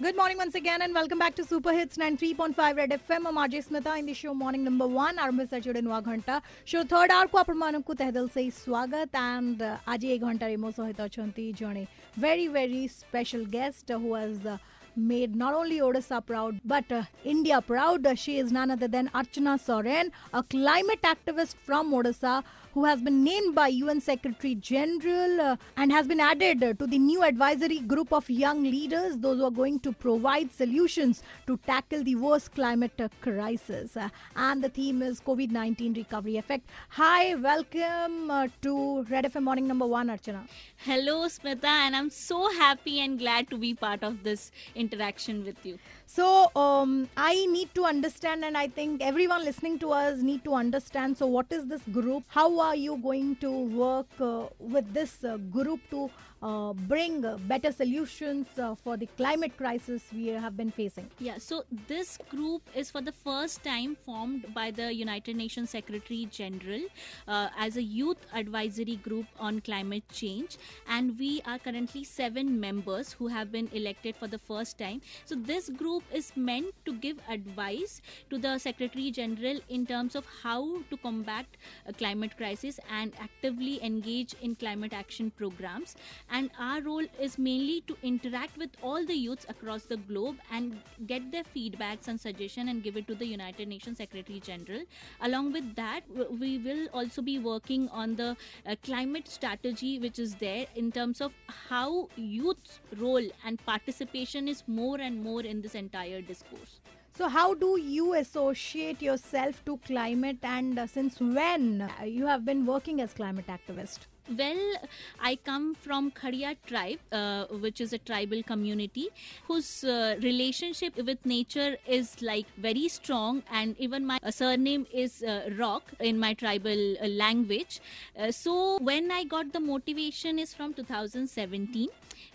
Good morning once again and welcome back to Super Hits 93.5 Red FM. I'm RJ Smita in the show Morning Number One. Our Mr. Chudin Waghanta. Show third hour ko apramanam ko tehdil se swagat and uh, aaj ye ghanta remo sohita chanti jone. Very, very special guest who has uh, made not only Odisha proud but uh, India proud. She is none other than Archana Soreng, a climate activist from Odisha who has been named by UN Secretary General uh, and has been added uh, to the new advisory group of young leaders, those who are going to provide solutions to tackle the worst climate uh, crisis. Uh, and the theme is COVID 19 recovery effect. Hi, welcome uh, to Red FM Morning Number One, Archana. Hello, Smita, and I'm so happy and glad to be part of this interaction with you. So um, I need to understand, and I think everyone listening to us need to understand. So, what is this group? How are you going to work uh, with this uh, group to uh, bring uh, better solutions uh, for the climate crisis we have been facing? Yeah, so this group is for the first time formed by the United Nations Secretary General uh, as a youth advisory group on climate change, and we are currently seven members who have been elected for the first time. So, this group is meant to give advice to the Secretary General in terms of how to combat a climate crisis and actively engage in climate action programs. And our role is mainly to interact with all the youths across the globe and get their feedbacks and suggestion and give it to the United Nations Secretary General. Along with that, we will also be working on the uh, climate strategy which is there in terms of how youth's role and participation is more and more in this entire discourse. So, how do you associate yourself to climate, and uh, since when uh, you have been working as climate activist? Well, I come from Khadiya tribe, uh, which is a tribal community whose uh, relationship with nature is like very strong, and even my uh, surname is uh, Rock in my tribal uh, language. Uh, so when I got the motivation is from 2017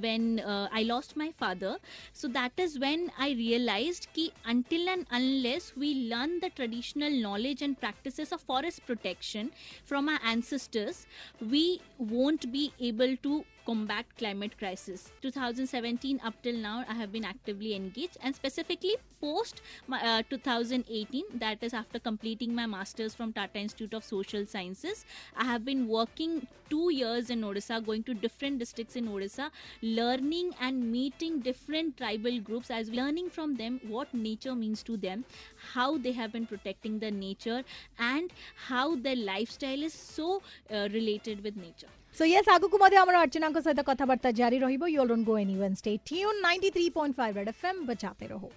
when uh, I lost my father. So that is when I realized कि until and unless we learn the traditional knowledge and practices of forest protection from our ancestors, we won't be able to combat climate crisis. 2017 up till now i have been actively engaged and specifically post uh, 2018 that is after completing my masters from tata institute of social sciences. I have been working 2 years in odisha going to different districts in odisha learning and meeting different tribal groups as learning from them what nature means to them how they have been protecting the nature and how their lifestyle is so uh, related with nature so yes आगुकु मध्ये हमर अर्चनाको सहित कथाबार्ता जारी रहिबो। You will don't go anywhere stay tune 93.5 red FM बचाते रहो।